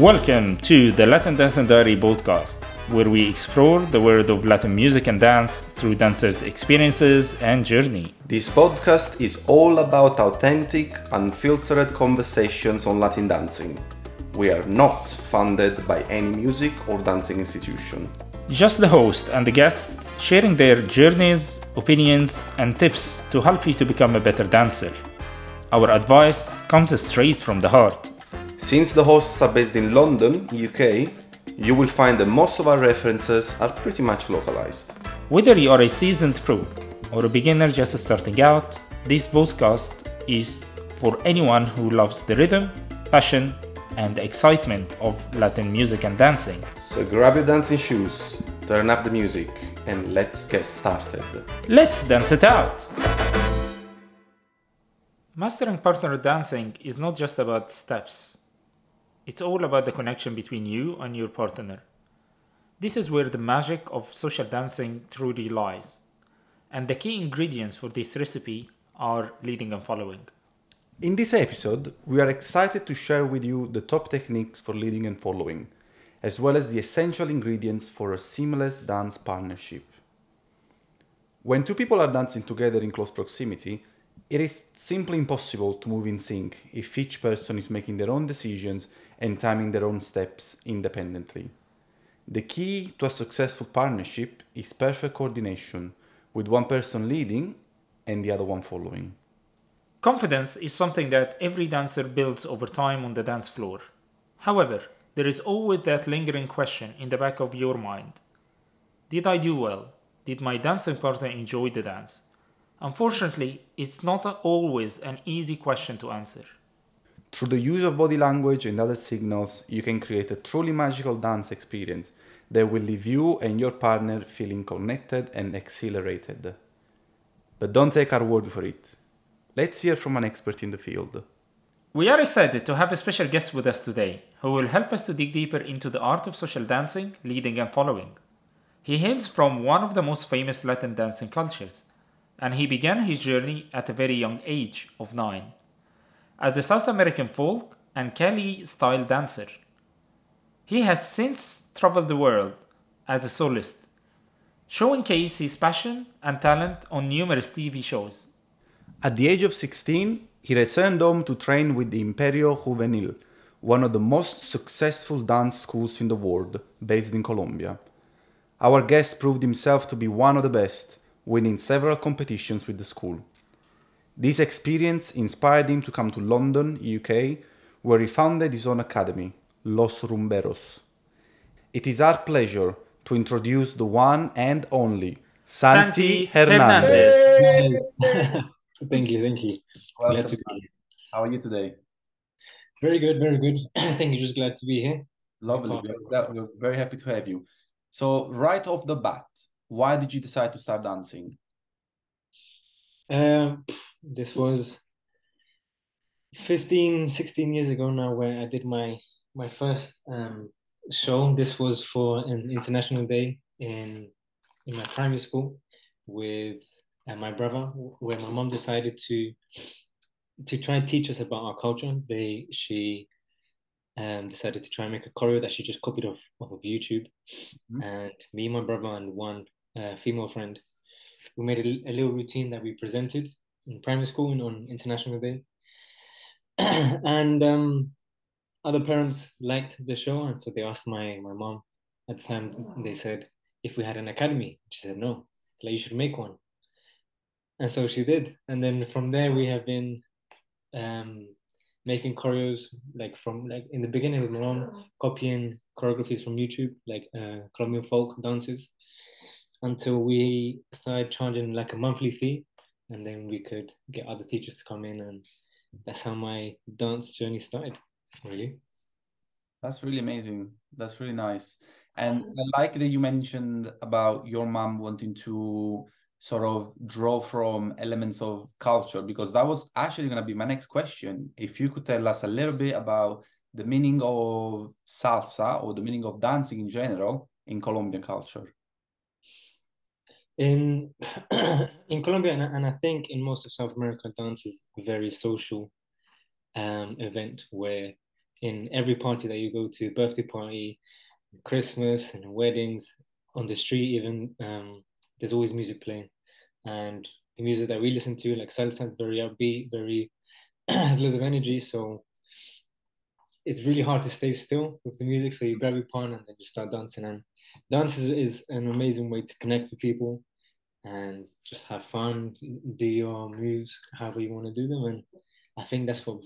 Welcome to the Latin Dance and Diary podcast, where we explore the world of Latin music and dance through dancers' experiences and journey. This podcast is all about authentic, unfiltered conversations on Latin dancing. We are not funded by any music or dancing institution. Just the host and the guests sharing their journeys, opinions, and tips to help you to become a better dancer. Our advice comes straight from the heart. Since the hosts are based in London, UK, you will find that most of our references are pretty much localized. Whether you are a seasoned pro or a beginner just starting out, this podcast is for anyone who loves the rhythm, passion, and excitement of Latin music and dancing. So grab your dancing shoes, turn up the music, and let's get started. Let's dance it out! Mastering partner dancing is not just about steps. It's all about the connection between you and your partner. This is where the magic of social dancing truly lies. And the key ingredients for this recipe are leading and following. In this episode, we are excited to share with you the top techniques for leading and following, as well as the essential ingredients for a seamless dance partnership. When two people are dancing together in close proximity, it is simply impossible to move in sync if each person is making their own decisions and timing their own steps independently. The key to a successful partnership is perfect coordination, with one person leading and the other one following. Confidence is something that every dancer builds over time on the dance floor. However, there is always that lingering question in the back of your mind Did I do well? Did my dancing partner enjoy the dance? Unfortunately, it's not always an easy question to answer. Through the use of body language and other signals, you can create a truly magical dance experience that will leave you and your partner feeling connected and exhilarated. But don't take our word for it. Let's hear from an expert in the field. We are excited to have a special guest with us today who will help us to dig deeper into the art of social dancing, leading, and following. He hails from one of the most famous Latin dancing cultures and he began his journey at a very young age of 9 as a South American folk and Cali style dancer. He has since traveled the world as a soloist, showcasing his passion and talent on numerous TV shows. At the age of 16, he returned home to train with the Imperio Juvenil, one of the most successful dance schools in the world, based in Colombia. Our guest proved himself to be one of the best, winning several competitions with the school. This experience inspired him to come to London, UK, where he founded his own academy, Los Rumberos. It is our pleasure to introduce the one and only Santi, Santi Hernandez. Hernandez. thank you, thank you. Welcome, Glad to be here. How are you today? Very good, very good. thank you. Just glad to be here. Lovely. We're, we're very happy to have you. So, right off the bat, why did you decide to start dancing? Um, this was 15, 16 years ago now, where I did my my first um show. This was for an international day in in my primary school with uh, my brother, where my mom decided to to try and teach us about our culture. They she um decided to try and make a choreo that she just copied off, off of YouTube, Mhm. and me, my brother, and one uh, female friend we made a, a little routine that we presented in primary school and on International Day. and um, other parents liked the show, and so they asked my my mom at the time. They said if we had an academy, she said no, like you should make one. And so she did, and then from there we have been um, making choreos like from like in the beginning with my mom copying choreographies from YouTube, like uh, Colombian folk dances until we started charging like a monthly fee and then we could get other teachers to come in and that's how my dance journey started really That's really amazing. That's really nice. And I like that you mentioned about your mom wanting to sort of draw from elements of culture, because that was actually going to be my next question. If you could tell us a little bit about the meaning of salsa or the meaning of dancing in general in Colombian culture. In in Colombia and, and I think in most of South America dance is a very social um event where in every party that you go to, birthday party, Christmas, and weddings, on the street even, um, there's always music playing, and the music that we listen to, like salsa, is very upbeat, very has loads of energy. So it's really hard to stay still with the music. So you grab your partner and then you start dancing. And dance is, is an amazing way to connect with people and just have fun, do your moves however you want to do them. And I think that's what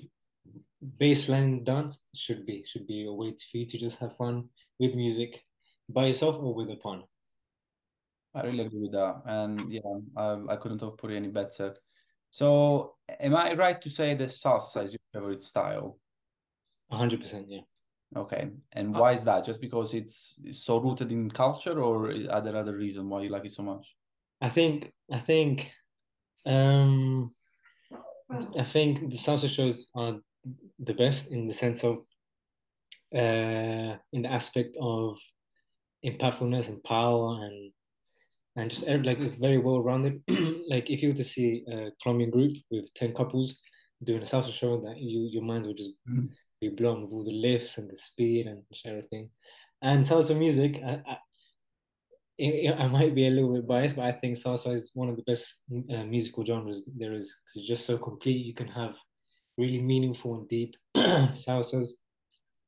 baseline dance should be. Should be a way for you to just have fun with music by yourself or with a partner. I really agree with that, and yeah, I, I couldn't have put it any better. So, am I right to say that salsa is your favorite style? hundred percent, yeah. Okay, and why is that? Just because it's, it's so rooted in culture, or are there other reasons why you like it so much? I think I think um I think the salsa shows are the best in the sense of uh in the aspect of impactfulness and power and and just like it's very well rounded. like if you were to see a Colombian group with ten couples doing a salsa show, that you your minds would just mm. Be blown with all the lifts and the speed and everything. And salsa music, I, I, I might be a little bit biased, but I think salsa is one of the best uh, musical genres there is. because It's just so complete. You can have really meaningful and deep salsas.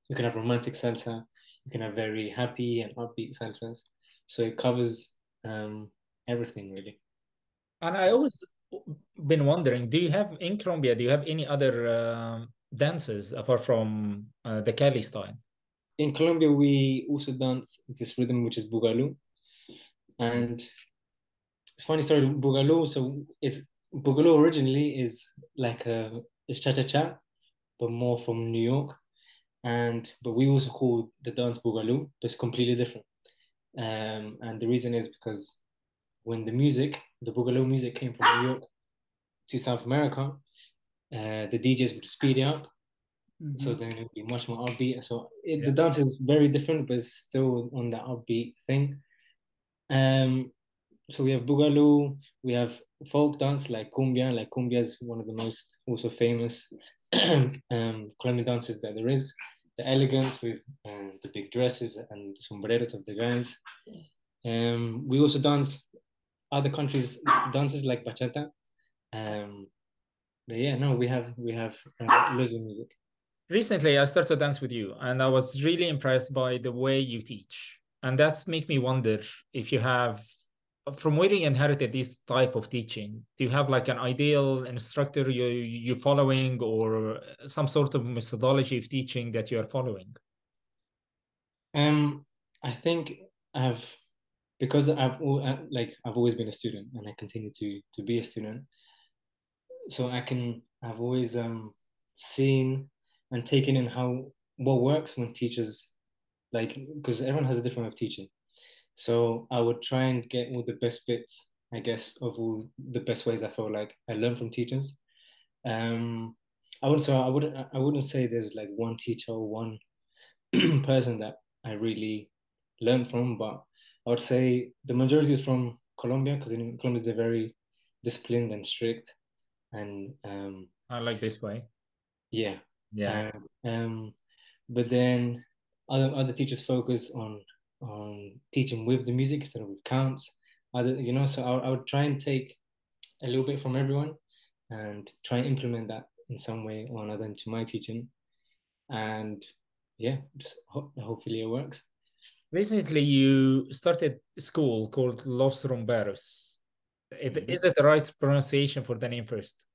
You can have romantic salsa. You can have very happy and upbeat salsas. So it covers um, everything really. And I always been wondering, do you have in Colombia? Do you have any other uh, dances apart from uh, the Cali style? In Colombia, we also dance this rhythm which is boogaloo, and it's funny story. Boogaloo, so it's boogaloo originally is like a it's cha cha cha, but more from New York, and but we also call the dance boogaloo, but it's completely different. Um, and the reason is because when the music, the Boogaloo music came from New York to South America, uh, the DJs would speed it up. Mm-hmm. So then it would be much more upbeat. So it, yeah. the dance is very different, but it's still on the upbeat thing. Um, so we have Boogaloo, we have folk dance like cumbia. Like cumbia is one of the most also famous um, Colombian dances that there is the elegance with uh, the big dresses and the sombreros of the guys. Um, we also dance other countries' dances like bachata. Um, but yeah, no, we have we have uh, loads of music. Recently, I started to dance with you, and I was really impressed by the way you teach, and that's make me wonder if you have from where you inherited this type of teaching do you have like an ideal instructor you you following or some sort of methodology of teaching that you are following? Um i think i've because i've like i've always been a student and i continue to to be a student so i can i've always um seen and taken in how what works when teachers like because everyone has a different way of teaching so I would try and get all the best bits, I guess, of all the best ways I feel like I learn from teachers. Um, I would so I wouldn't I wouldn't say there's like one teacher or one person that I really learned from, but I would say the majority is from Colombia because in Colombia they're very disciplined and strict, and um, I like this way. Yeah, yeah. um, but then other other teachers focus on um, teaching with the music instead of with counts. Other, you know, so I, I would try and take a little bit from everyone and try and implement that in some way or another into my teaching. And yeah, just ho- hopefully it works. Recently, you started a school called Los Rumberos. It, mm-hmm. Is it the right pronunciation for the name first?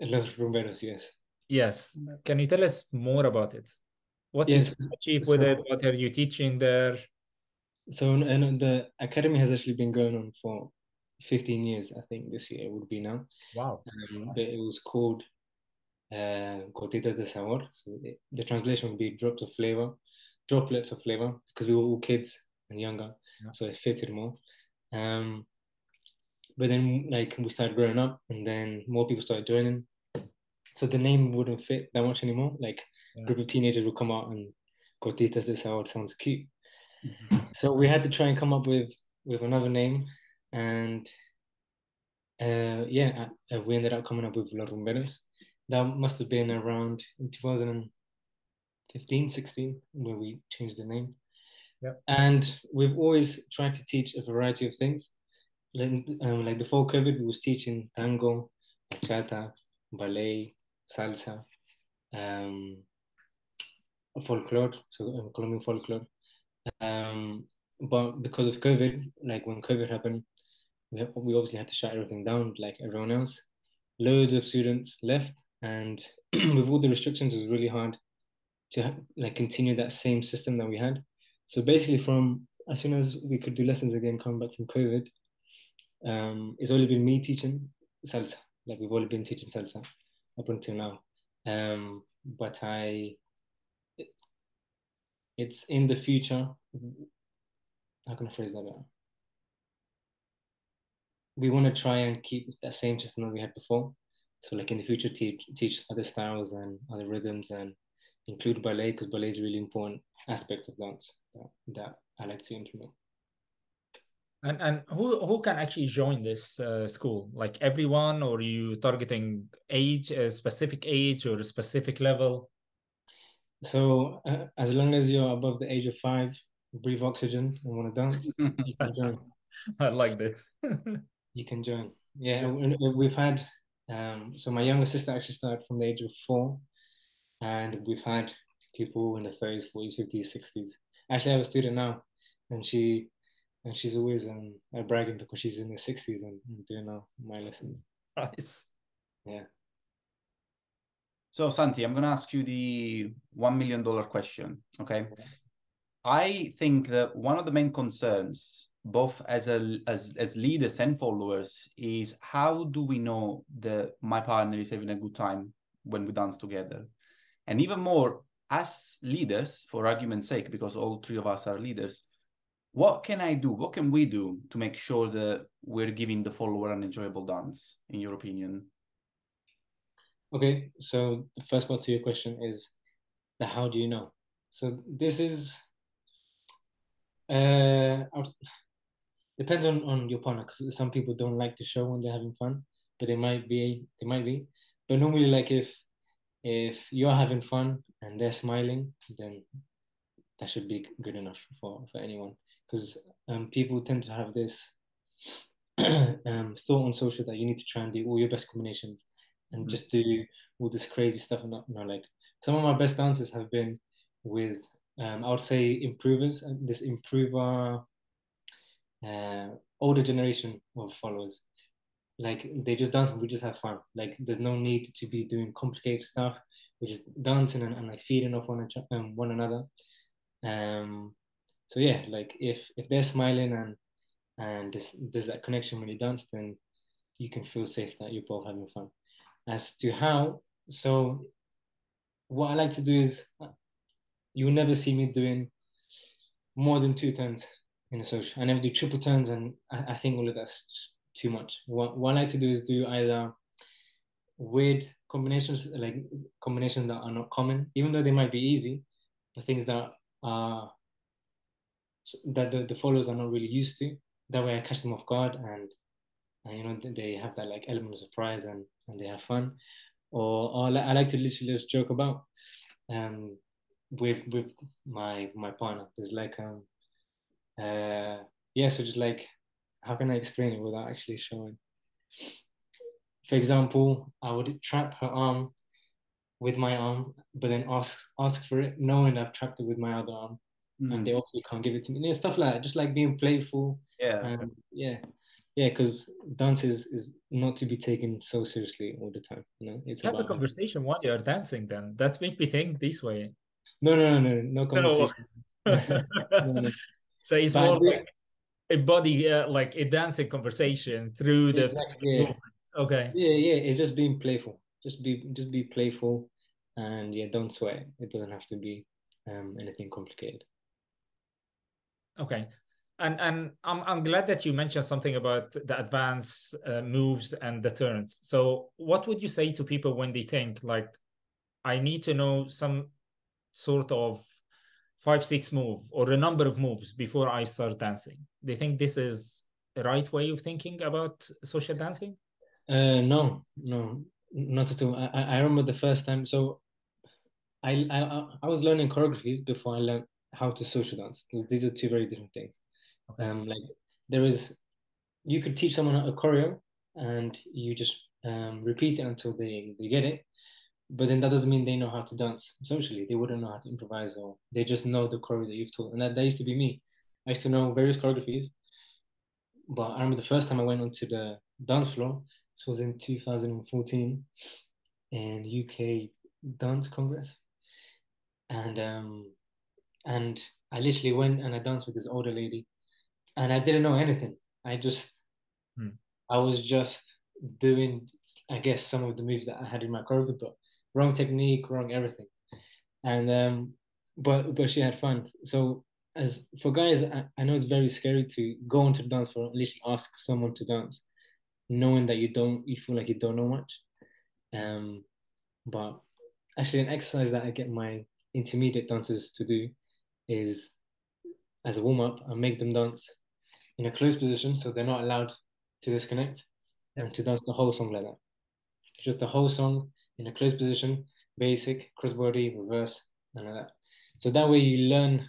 Los Rumberos, yes. Yes. Can you tell us more about it? What yes. you achieve with so, it? What are you teaching there? So and the academy has actually been going on for 15 years, I think this year would be now. Wow. Um, but it was called uh, Gotitas de Sabor. So it, the translation would be drops of flavor, droplets of flavor, because we were all kids and younger. Yeah. So it fitted more. Um, but then like we started growing up and then more people started joining. So the name wouldn't fit that much anymore. Like yeah. group of teenagers would come out and Gotitas de Sabor sounds cute. Mm-hmm. So we had to try and come up with with another name, and uh, yeah, uh, we ended up coming up with Los Rumberos. That must have been around in 2000 15, 16, where we changed the name. Yeah. And we've always tried to teach a variety of things. Like, um, like before COVID, we was teaching tango, bachata, ballet, salsa, um, folklore, so um, Colombian folklore. Um, but because of COVID, like when COVID happened, we, we obviously had to shut everything down, like everyone else. Loads of students left, and with all the restrictions, it was really hard to like continue that same system that we had. So basically, from as soon as we could do lessons again, coming back from COVID, um, it's only been me teaching salsa. Like we've only been teaching salsa up until now. Um, but I, it's in the future. How can I phrase that better? We want to try and keep that same system that we had before. So, like in the future, teach teach other styles and other rhythms, and include ballet because ballet is a really important aspect of dance that, that I like to implement. And and who who can actually join this uh, school? Like everyone, or you targeting age, a specific age or a specific level? So uh, as long as you're above the age of five, breathe oxygen and want to dance, you can join. I like this. you can join. Yeah, we've had. Um, so my younger sister actually started from the age of four, and we've had people in the thirties, forties, fifties, sixties. Actually, I have a student now, and she and she's always um uh, bragging because she's in the 60s and, and doing all my lessons. Nice. Yeah. So santi i'm going to ask you the one million dollar question okay. I think that one of the main concerns both as a as as leaders and followers is how do we know that my partner is having a good time when we dance together? And even more as leaders for argument's sake because all three of us are leaders what can I do? What can we do to make sure that we're giving the follower an enjoyable dance, in your opinion? Okay, so the first part to your question is the how do you know? So this is uh depends on on your partner because some people don't like to show when they're having fun, but they might be they might be. But normally, like if if you're having fun and they're smiling, then that should be good enough for for anyone because um, people tend to have this um, thought on social that you need to try and do all your best combinations and mm-hmm. just do all this crazy stuff and not, you know, like some of my best dances have been with um, I would say improvers and this improver uh, older generation of followers. Like they just dance and we just have fun. Like there's no need to be doing complicated stuff. We're just dancing and, and like feeding off one, um, one another. Um so yeah, like if if they're smiling and and there's, there's that connection when you dance, then you can feel safe that you're both having fun. As to how, so what I like to do is uh, you'll never see me doing more than two turns in a social. I never do triple turns, and I, I think all of that's just too much. What, what I like to do is do either weird combinations, like combinations that are not common, even though they might be easy, but things that are that the, the followers are not really used to. That way, I catch them off guard, and, and you know they have that like element of surprise and and they have fun. Or, or I like to literally just joke about um with with my my partner. There's like um uh yeah, so just like how can I explain it without actually showing? For example, I would trap her arm with my arm, but then ask ask for it, knowing I've trapped it with my other arm mm. and they obviously can't give it to me. You know, stuff like that, just like being playful. Yeah. And yeah. Yeah, because dance is, is not to be taken so seriously all the time. You know, it's have a conversation while you're dancing. Then that's make me think this way. No, no, no, no, no conversation. No. no, no. So it's but more like a body, uh, like a dancing conversation through the. Exactly, yeah. Okay. Yeah, yeah. It's just being playful. Just be, just be playful, and yeah, don't sweat. It doesn't have to be um, anything complicated. Okay. And and I'm I'm glad that you mentioned something about the advance uh, moves and the turns. So what would you say to people when they think like I need to know some sort of five six move or a number of moves before I start dancing? They think this is the right way of thinking about social dancing? Uh, no, no, not at all. I, I remember the first time. So I, I I was learning choreographies before I learned how to social dance. These are two very different things. Okay. Um, like there is, you could teach someone a choreo and you just um, repeat it until they they get it, but then that doesn't mean they know how to dance socially. They wouldn't know how to improvise or they just know the choreo that you've taught. And that, that used to be me. I used to know various choreographies, but I remember the first time I went onto the dance floor. This was in 2014 in UK Dance Congress, and um, and I literally went and I danced with this older lady, and I didn't know anything. I just, hmm. I was just doing, I guess, some of the moves that I had in my choreography, but wrong technique, wrong everything, and um, but but she had fun. So as for guys, I, I know it's very scary to go into the dance floor and literally ask someone to dance, knowing that you don't, you feel like you don't know much. Um, but actually, an exercise that I get my intermediate dancers to do is as a warm up, I make them dance in a closed position, so they're not allowed to disconnect and to dance the whole song like that. Just the whole song in a closed position, basic, crossbody, reverse, and like that. So that way you learn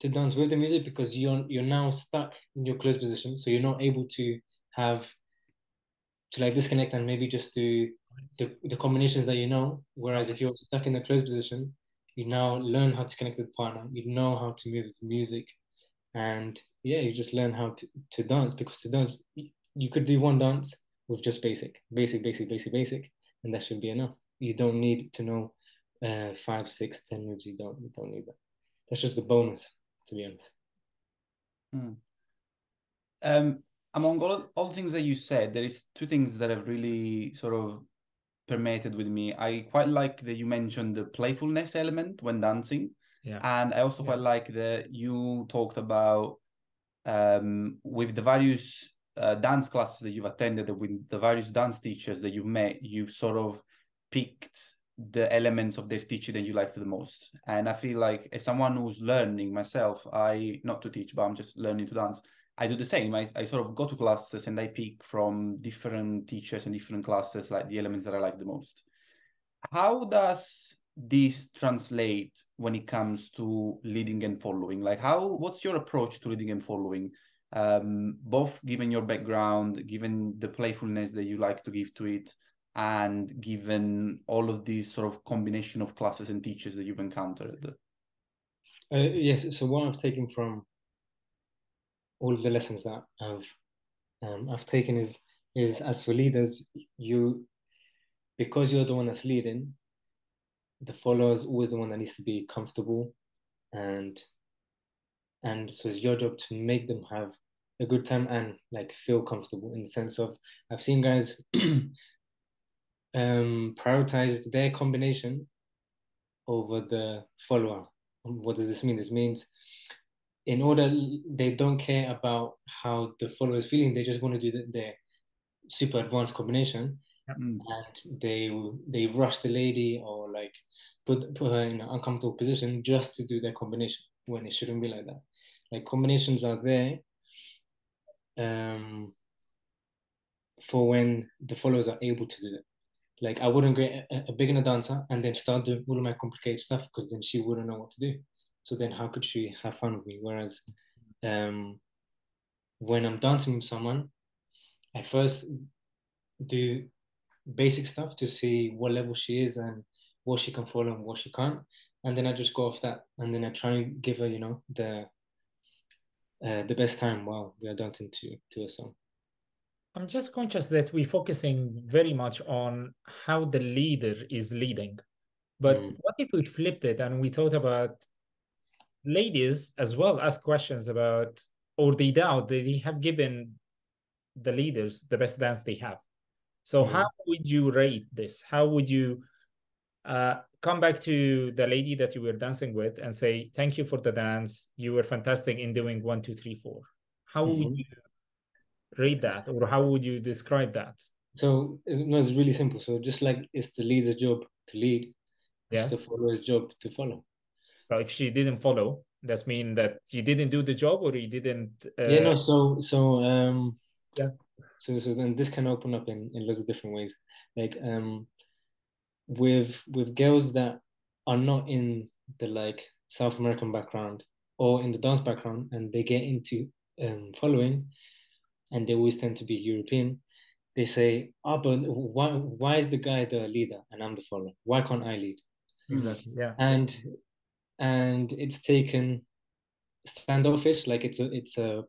to dance with the music because you're you're now stuck in your closed position, so you're not able to have to like disconnect and maybe just do the, the combinations that you know. Whereas if you're stuck in the closed position, you now learn how to connect with the partner. You know how to move the music, and yeah, you just learn how to to dance because to dance you could do one dance with just basic, basic, basic, basic, basic, and that should be enough. You don't need to know uh, five, six, ten moves. You don't you don't need that. That's just a bonus to be honest. Hmm. Um, among all, all the things that you said, there is two things that have really sort of permeated with me. I quite like that you mentioned the playfulness element when dancing. Yeah. And I also yeah. quite like that you talked about um, with the various uh, dance classes that you've attended, with the various dance teachers that you've met, you've sort of picked the elements of their teaching that you liked the most. And I feel like as someone who's learning myself, I not to teach, but I'm just learning to dance. I do the same. I, I sort of go to classes and I pick from different teachers and different classes, like the elements that I like the most. How does this translate when it comes to leading and following? Like, how, what's your approach to leading and following? Um, both given your background, given the playfulness that you like to give to it, and given all of these sort of combination of classes and teachers that you've encountered? Uh, yes. So what I've taken from all of the lessons that I've um, I've taken is is as for leaders, you because you're the one that's leading, the follower is always the one that needs to be comfortable, and and so it's your job to make them have a good time and like feel comfortable in the sense of I've seen guys um, prioritized their combination over the follower. What does this mean? This means in order they don't care about how the followers feeling, they just want to do the, their super advanced combination. Mm. And they they rush the lady or like put put her in an uncomfortable position just to do their combination when it shouldn't be like that. Like combinations are there um, for when the followers are able to do it. Like I wouldn't get a, a beginner dancer and then start doing all of my complicated stuff because then she wouldn't know what to do. So then how could she have fun with me? Whereas um, when I'm dancing with someone, I first do basic stuff to see what level she is and what she can follow and what she can't. And then I just go off that and then I try and give her, you know, the uh, the best time while we are dancing to to a song. I'm just conscious that we're focusing very much on how the leader is leading. But mm. what if we flipped it and we thought about ladies as well ask questions about, or they doubt that they have given the leaders the best dance they have. So, mm. how would you rate this? How would you uh, come back to the lady that you were dancing with and say, Thank you for the dance. You were fantastic in doing one, two, three, four? How mm-hmm. would you rate that or how would you describe that so no it's really simple so just like it's the leader's job to lead yes. it's the follower's job to follow so if she didn't follow that's mean that you didn't do the job or you didn't uh... yeah no so so um yeah so, so then this can open up in, in lots of different ways like um with with girls that are not in the like South American background or in the dance background, and they get into um, following, and they always tend to be European. They say, "Ah, oh, but why why is the guy the leader and I'm the follower? Why can't I lead?" Exactly. Yeah. And and it's taken standoffish, like it's a it's a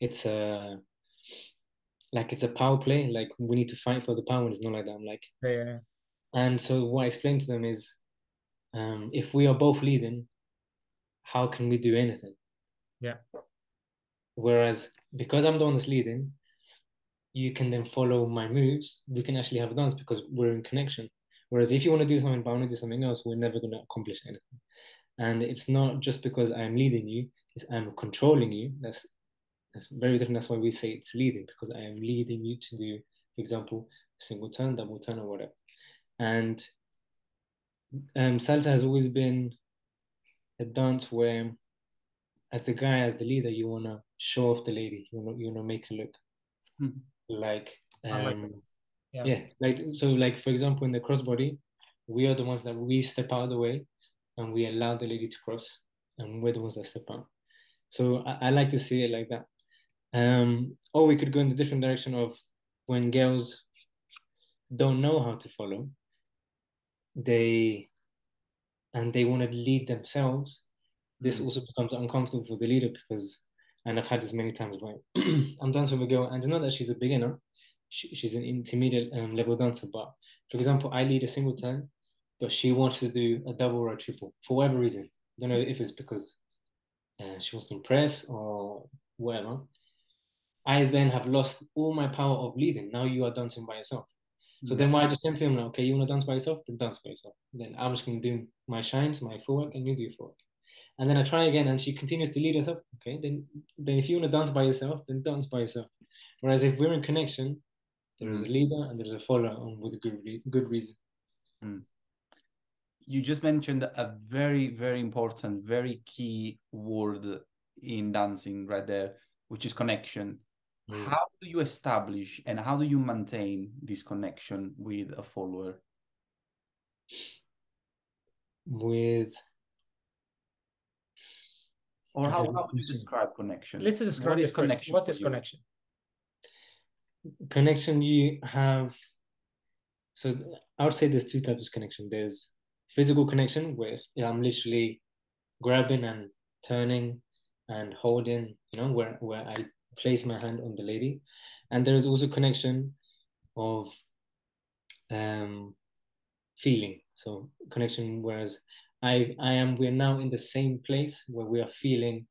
it's a like it's a power play. Like we need to fight for the power, and it's not like that. I'm like, yeah. And so what I explained to them is, um, if we are both leading, how can we do anything? Yeah. Whereas because I'm the one that's leading, you can then follow my moves. We can actually have a dance because we're in connection. Whereas if you want to do something, but I want to do something else, we're never going to accomplish anything. And it's not just because I'm leading you; it's I'm controlling you. That's that's very different. That's why we say it's leading because I am leading you to do, for example, single turn, double turn, or whatever. And um, salsa has always been a dance where, as the guy, as the leader, you wanna show off the lady. You wanna you wanna make her look Mhm. like I like um. Yeah. yeah, like so, like for example, in the crossbody, we are the ones that we step out of the way, and we allow the lady to cross, and we're the ones that step out. So I, I like to see it like that. Um, or we could go in the different direction of when girls don't know how to follow, they and they want to lead themselves. This Mm. also becomes uncomfortable for the leader because, and I've had this many times where I'm dancing with a girl, and it's not that she's a beginner, she, she's an intermediate um, level dancer. But for example, I lead a single turn, but she wants to do a double or a triple for whatever reason. I don't know if it's because uh, she wants to impress or whatever. I then have lost all my power of leading. Now you are dancing by yourself. So then what I just tend to him like, okay, you want to dance by yourself? Then dance by yourself. Then I'm just going to do my shines, my footwork, and you do your footwork. And then I try again, and she continues to lead herself. Okay, then then if you want to dance by yourself, then dance by yourself. Whereas if we're in connection, there is a mm. leader and there's a follower on with a good re- good reason. Mm. You just mentioned a very very important very key word in dancing right there which is connection Mm. how do you establish and how do you maintain this connection with a follower With or how, how would you describe connection Let's describe what is connection What is connection? connection, you have. So I would say there's two types of connection. There's physical connection where I'm literally grabbing and turning and holding, you know, where where I place my hand on the lady, and there is also connection of um feeling. So connection, whereas I I am we're now in the same place where we are feeling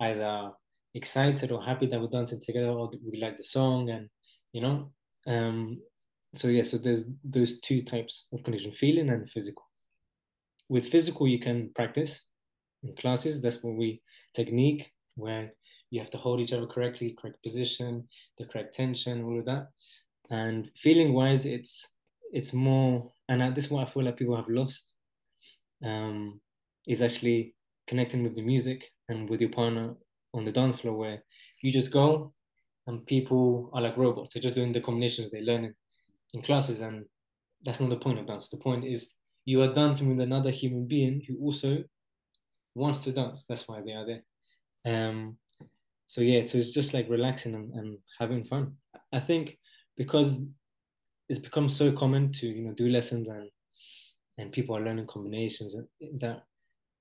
either excited or happy that we're dancing together or we like the song and you know um so yeah so there's those two types of connection feeling and physical with physical you can practice. In classes that's when we technique where you have to hold each other correctly correct position the correct tension all of that. And feeling wise it's it's more and I, this is what i feel like people have lost um is actually connecting with the music and with your partner on the dance floor where you just go and people are like robots. They're just doing the combinations they learn in classes and that's not the point of dance. The point is you are dancing with another human being who also wants to dance. That's why they are there. Um so yeah so it's just like relaxing and, and having fun. I think because it's become so common to you know do lessons and and people are learning combinations that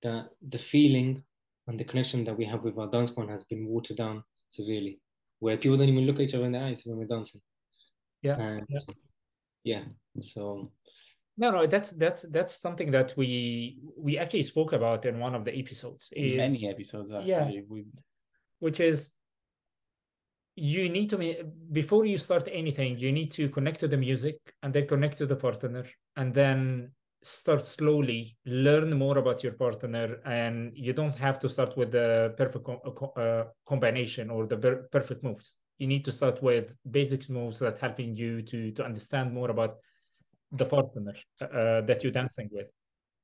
that the feeling and the connection that we have with our dance partner has been watered down severely where people don't even look at each other in the eyes when we're dancing. Yeah, and yeah. yeah so No, no, that's that's that's something that we we actually spoke about in one of the episodes. in Is many episodes yeah. actually we which is you need to before you start anything you need to connect to the music and then connect to the partner and then start slowly learn more about your partner and you don't have to start with the perfect uh, uh, combination or the per- perfect moves you need to start with basic moves that helping you to to understand more about the partner uh, that you're dancing with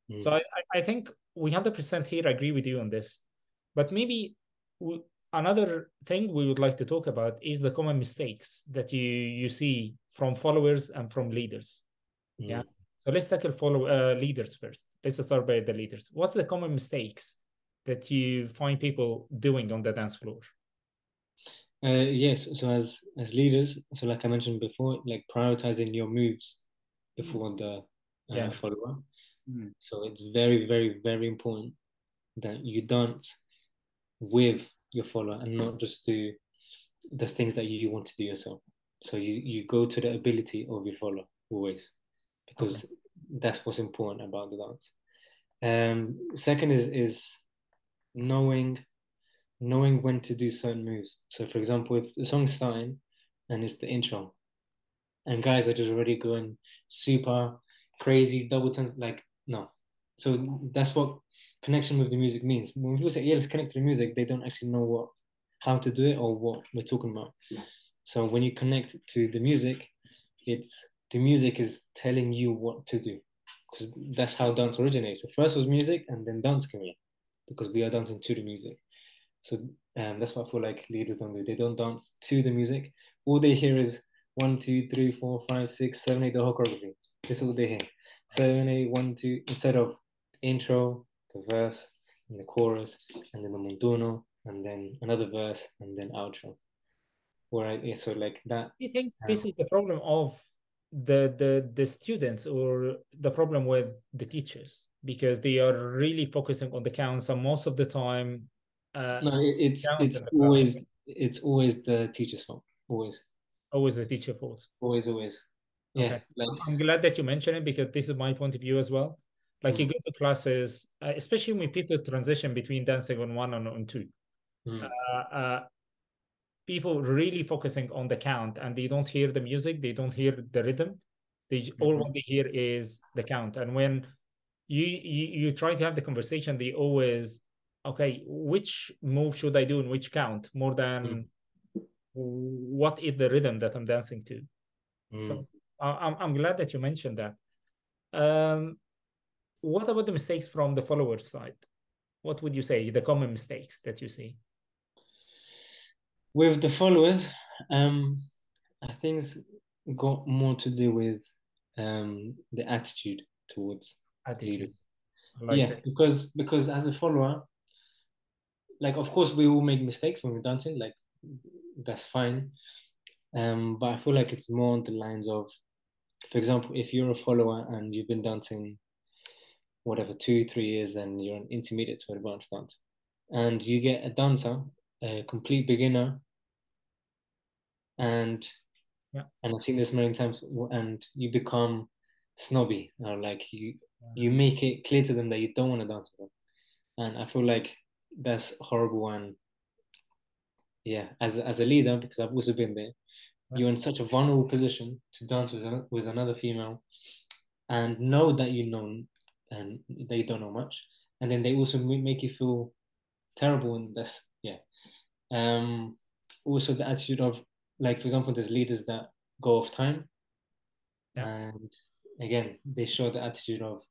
mm, so I, I- think we 100% here agree with you on this. But maybe another thing we would like to talk about is the common mistakes that you, you see from followers and from leaders. mm, Yeah. So let's tackle follow uh, leaders first. Let's start by the leaders. What's the common mistakes that you find people doing on the dance floor? Uh, yes. So as as leaders, so like I mentioned before, like prioritizing your moves before the uh, Yeah. follower. Mm. So it's very, very, very important that you dance with your follower and not just do the things that you want to do yourself. So you you go to the ability of your follower always, because that's what's important about the dance. Um, second is is knowing knowing when to do certain moves. So for example, if the song's starting and it's the intro, and guys are just already going super crazy double turns, like no. So that's what connection with the music means. When people say, "Yeah, let's connect to the music," they don't actually know what how to do it or what we're talking about. So when you connect to the music, it's the music is telling you what to do because that's how dance originates. So first was music, and then dance came in because we are dancing to the music. So um, that's what I feel like leaders don't do. They don't dance to the music. All they hear is one, two, three, four, five, six, seven, eight, the whole choreography. This is what they hear. Seven, eight, one, two, instead of intro, the verse, and the chorus, and then the montuno, and then another verse, and then outro. Where I, so like that. Do you think this is the problem of the the the students or the problem with the teachers because they are really focusing on the counts and most of the time uh No, it, it's it's in the crowd. always it's always the teacher's fault. Always, always the teacher fault. always, always. Yeah, Okay. like I'm glad that you mentioned it because this is my point of view as well. Like you Mm. go to classes, uh, especially when people transition between dancing on one and on two. mm, Uh, uh, people really focusing on the count and they don't hear the music, they don't hear the rhythm. They j- all what they hear is the count. And when you, you you try to have the conversation, they always okay, which move should I do in which count more than what is the rhythm that I'm dancing to. mm. So I'm I'm glad that you mentioned that. Um, what about the mistakes from the followers side? What would you say the common mistakes that you see? with the followers, um, I think it's got more to do with um the attitude towards Attitude. leaders. Like yeah, that. because because as a follower, like of course we all make mistakes when we're dancing, like that's fine. Um, but I feel like it's more on the lines of, for example, if you're a follower and you've been dancing whatever two, three years and you're an intermediate to advanced dancer, and you get a dancer, a complete beginner, and Yeah. and I've seen this many times, and you become snobby or like you you make it clear to them that you don't want to dance with them, and I feel like that's horrible and yeah, as as a leader because I've also been there, you're in such a vulnerable position to dance with a, with another female, and know that you know and they don't know much, and then they also make you feel terrible, and that's yeah. Um, also the attitude of like for example, there's leaders that go off time, Yeah. and again they show the attitude of,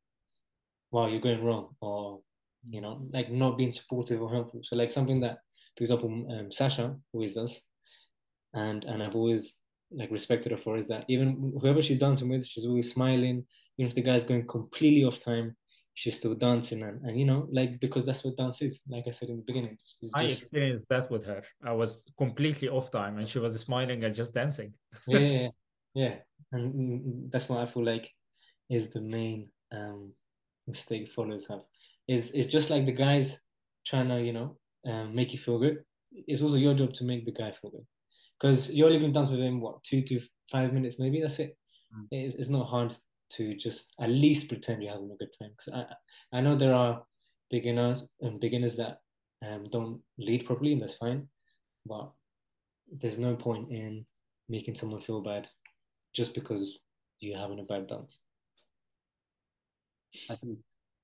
wow, you're going wrong, or you know, like not being supportive or helpful. So like something that, for example, um, Sasha who is does, and and I've always like respected her for is that even whoever she's dancing with, she's always smiling. Even if the guy's going completely off time, she's still dancing, and, and you know, like because that's what dance is. Like I said in the beginning, it's, it's I just experienced that with her. I was completely off time and she was smiling and just dancing. yeah, yeah, yeah, and mm, that's what I feel like is the main um mistake followers have. Is it's just like the guys trying to you know um, make you feel good. It's also your job to make the guy feel good, because you're only going to dance with him what two to five minutes maybe. That's it. Mm. It's, it's not hard to just at least pretend you're having a good time. Because I I know there are beginners and beginners that um don't lead properly, and that's fine. But there's no point in making someone feel bad just because you're having a bad dance. I think.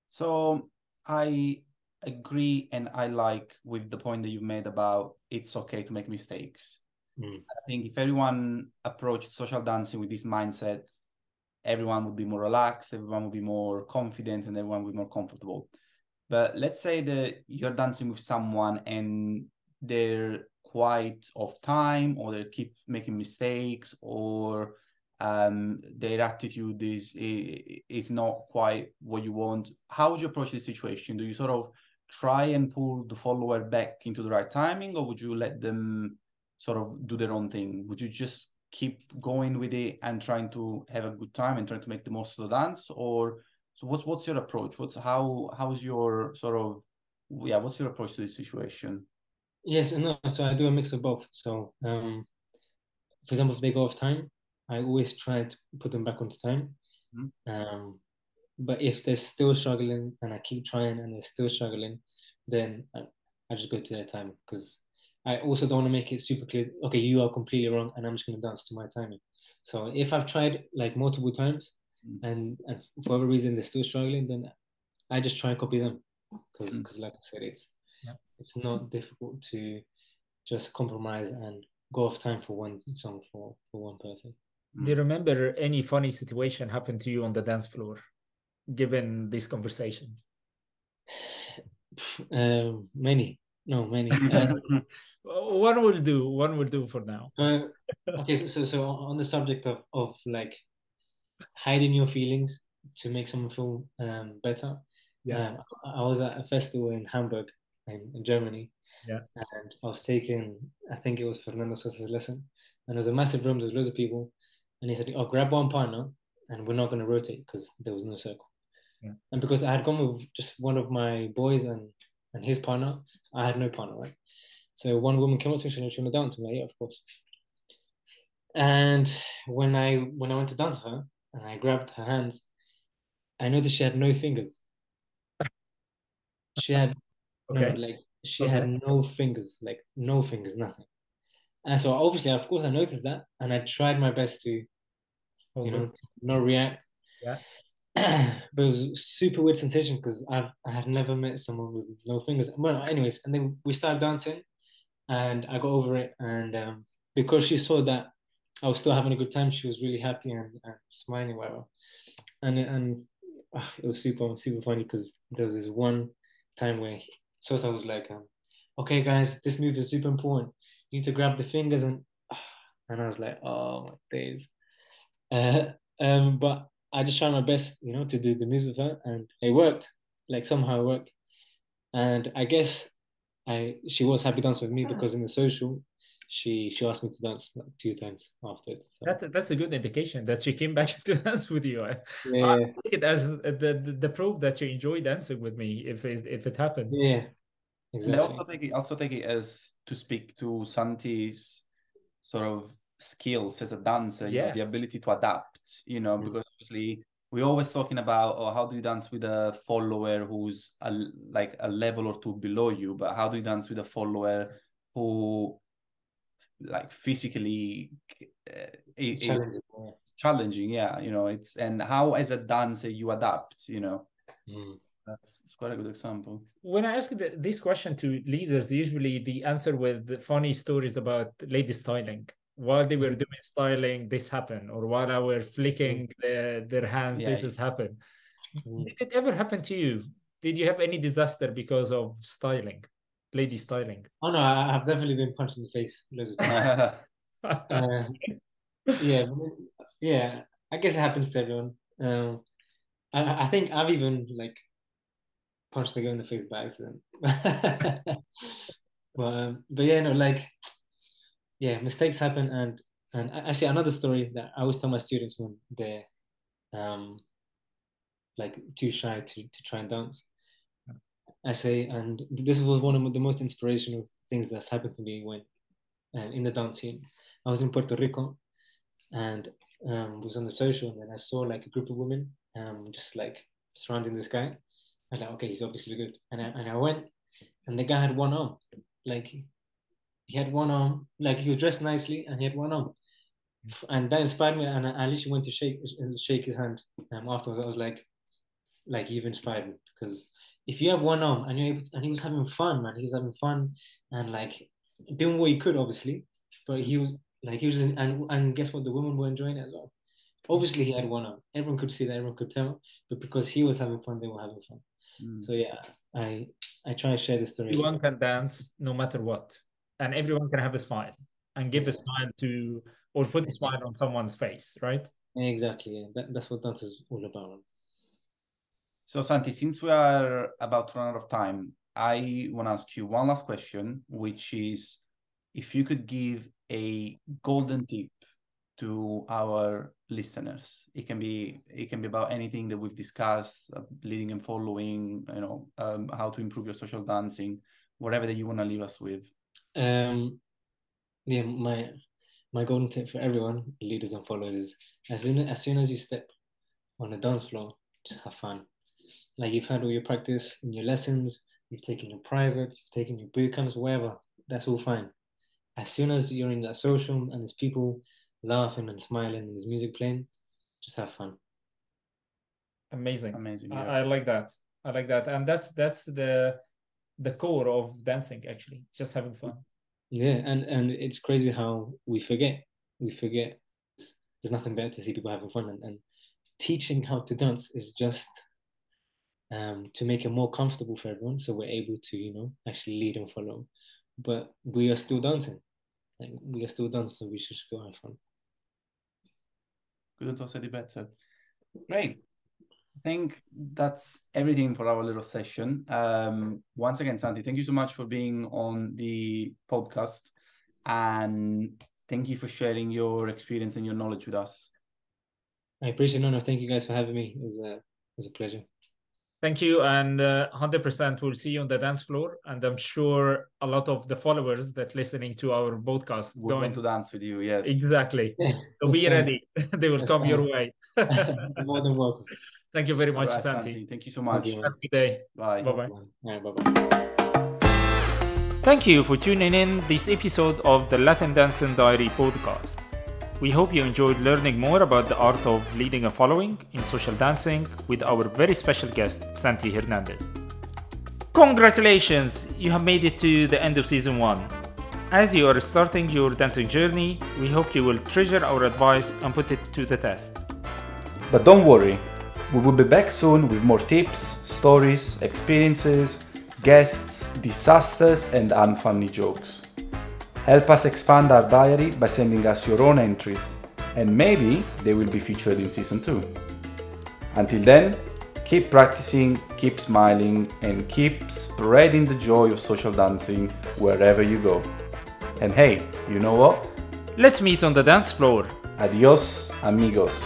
So I agree and I like with the point that you've made about it's okay to make mistakes. Mm. I think if everyone approached social dancing with this mindset, everyone would be more relaxed, everyone would be more confident, and everyone would be more comfortable. But let's say that you're dancing with someone and they're quite off time or they keep making mistakes or um, their attitude is is not quite what you want. How would you approach this situation? Do you sort of try and pull the follower back into the right timing, or would you let them sort of do their own thing? Would you just keep going with it and trying to have a good time and trying to make the most of the dance, or so what's what's your approach? What's how how's your sort of yeah? What's your approach to this situation? Yes, no. So I do a mix of both. So, um, for example, if they go off time, I always try to put them back onto time. Mm-hmm. Um, but if they're still struggling and I keep trying and they're still struggling, then I, I just go to their time because I also don't want to make it super clear. Okay, you are completely wrong, and I'm just going to dance to my timing. So if I've tried like multiple times, mm-hmm. and and for whatever reason they're still struggling, then I just try and copy them because because mm-hmm. like I said, it's yeah. it's not difficult to just compromise and go off time for one song for for one person. Do you remember any funny situation happened to you on the dance floor, given this conversation? Um, many, no, many. Uh, one will do. One will do for now. Uh, okay, so, so so on the subject of of like hiding your feelings to make someone feel um, better. Yeah, uh, I was at a festival in Hamburg, in, in Germany. Yeah, and I was taking, I think it was Fernando Sosa's lesson, and it was a massive room. There's loads of people, and he said, "Oh, grab one partner, and we're not going to rotate because there was no circle." Yeah. And because I had gone with just one of my boys and and his partner, I had no partner, right? So one woman came up to me, she wanted to dance. I'm like, yeah, of course. And when I when I went to dance with her and I grabbed her hands, I noticed she had no fingers. She had okay. no, like she okay. had no fingers, like no fingers, nothing. And so obviously, of course, I noticed that, and I tried my best to, you know, not react. Yeah. but it was super weird sensation because I've I had never met someone with no fingers. Well, anyways, and then we started dancing, and I got over it. And um, because she saw that I was still having a good time, she was really happy and, and smiling, whatever. And and uh, it was super super funny because there was this one time where Sosa was like, um, "Okay, guys, this move is super important you need to grab the fingers and and I was like, oh my days. Uh, um, but I just tried my best, you know, to do the moves with her, and it worked. Like somehow it worked, and I guess I she was happy dancing with me hmm. because in the social, she she asked me to dance like two times after it. So. That, that's a good indication that she came back to dance with you. Yeah. I take it as the, the, the proof that you enjoy dancing with me if it if it happened. Yeah, Exactly. And I also take it also take it as to speak to Santi's sort of skills as a dancer, yeah. Know, the ability to adapt, you know, mm-hmm. because obviously we're always talking about oh, how do you dance with a follower who's a, like a level or two below you, but how do you dance with a follower who like physically uh, challenging. challenging, yeah, you know, it's and how as a dancer you adapt, you know. Mm. That's quite a good example. When I ask this question to leaders, usually the answer with funny stories about lady styling. While they were doing styling, this happened, or while I were flicking mm. the, their hand, yeah. this has happened. Mm. Did it ever happen to you? Did you have any disaster because of styling, lady styling? Oh no, I have definitely been punched in the face loads of times. uh, yeah, yeah. I guess it happens to everyone. Um, I, I think I've even like punched the girl in the face by accident. but um, but yeah, no, like yeah, mistakes happen, and and actually another story that I always tell my students when they're um like too shy to to try and dance. I say, and this was one of the most inspirational things that's happened to me when uh, in the dance scene. I was in Puerto Rico, and um, was on the social, and I saw like a group of women um, just like surrounding this guy, I was like, okay, he's obviously good. And I, and I went, and the guy had one arm. Like, he had one arm, like, he was dressed nicely, and he had one arm. And that inspired me, and I, I literally went to shake shake his hand um, afterwards. I was like, like, you've inspired me. Because if you have one arm, and you're able to, and he was having fun, man, he was having fun, and like, doing what he could, obviously. But he was, like, he was, in, and, and guess what? The women were enjoying it as well. Obviously, he had one arm. Everyone could see that, everyone could tell. But because he was having fun, they were having fun. Mm. So yeah, I I try to share the story. Everyone can dance no matter what, and everyone can have a smile. and give the smile to or put the smile on someone's face, right? Exactly. That, that's what dance is all about. So, Santi, since we are about to run out of time, I want to ask you one last question, which is if you could give a golden tip to our listeners it can be it can be about anything that we've discussed uh, leading and following you know um, how to improve your social dancing whatever that you want to leave us with um yeah my my golden tip for everyone leaders and followers is as soon as soon as you step on the dance floor just have fun like you've had all your practice in your lessons you've taken your private you've taken your boot camps wherever that's all fine as soon as you're in that social and there's people laughing and smiling and there's music playing, just have fun. Amazing. Amazing. Yeah. I, I, like that. I like that. And that's that's the the core of dancing actually, just having fun. Yeah, and and it's crazy how we forget. We forget there's nothing better to see people having fun and, and teaching how to dance is just um, to make it more comfortable for everyone so we're able to you know actually lead and follow but we are still dancing like we are still dancing we should still have fun couldn't have said it better. Great. I think that's everything for our little session. Um, once again, Santi, thank you so much for being on the podcast, and thank you for sharing your experience and your knowledge with us. I appreciate it. No, no, thank you guys for having me. It was a, it was a pleasure. Thank you, and uh, hundred percent, we'll see you on the dance floor, and I'm sure a lot of the followers that listening to our podcast We're going to dance with you. Yes, exactly. Yeah, so be fine. ready; they will that's come fine. your way. More than welcome. Thank you very much, right, Santi. Santi. Thank you so much. Have a good day. Bye. Bye. Bye. Yeah, bye. Bye. Thank you for tuning in this episode of the Latin Dancing Diary podcast. We hope you enjoyed learning more about the art of leading and following in social dancing with our very special guest, Santi Hernandez. Congratulations! You have made it to the end of season 1. As you are starting your dancing journey, we hope you will treasure our advice and put it to the test. But don't worry, we will be back soon with more tips, stories, experiences, guests, disasters, and unfunny jokes. Help us expand our diary by sending us your own entries, and maybe they will be featured in season 2. Until then, keep practicing, keep smiling, and keep spreading the joy of social dancing wherever you go. And hey, you know what? Let's meet on the dance floor. Adios, amigos.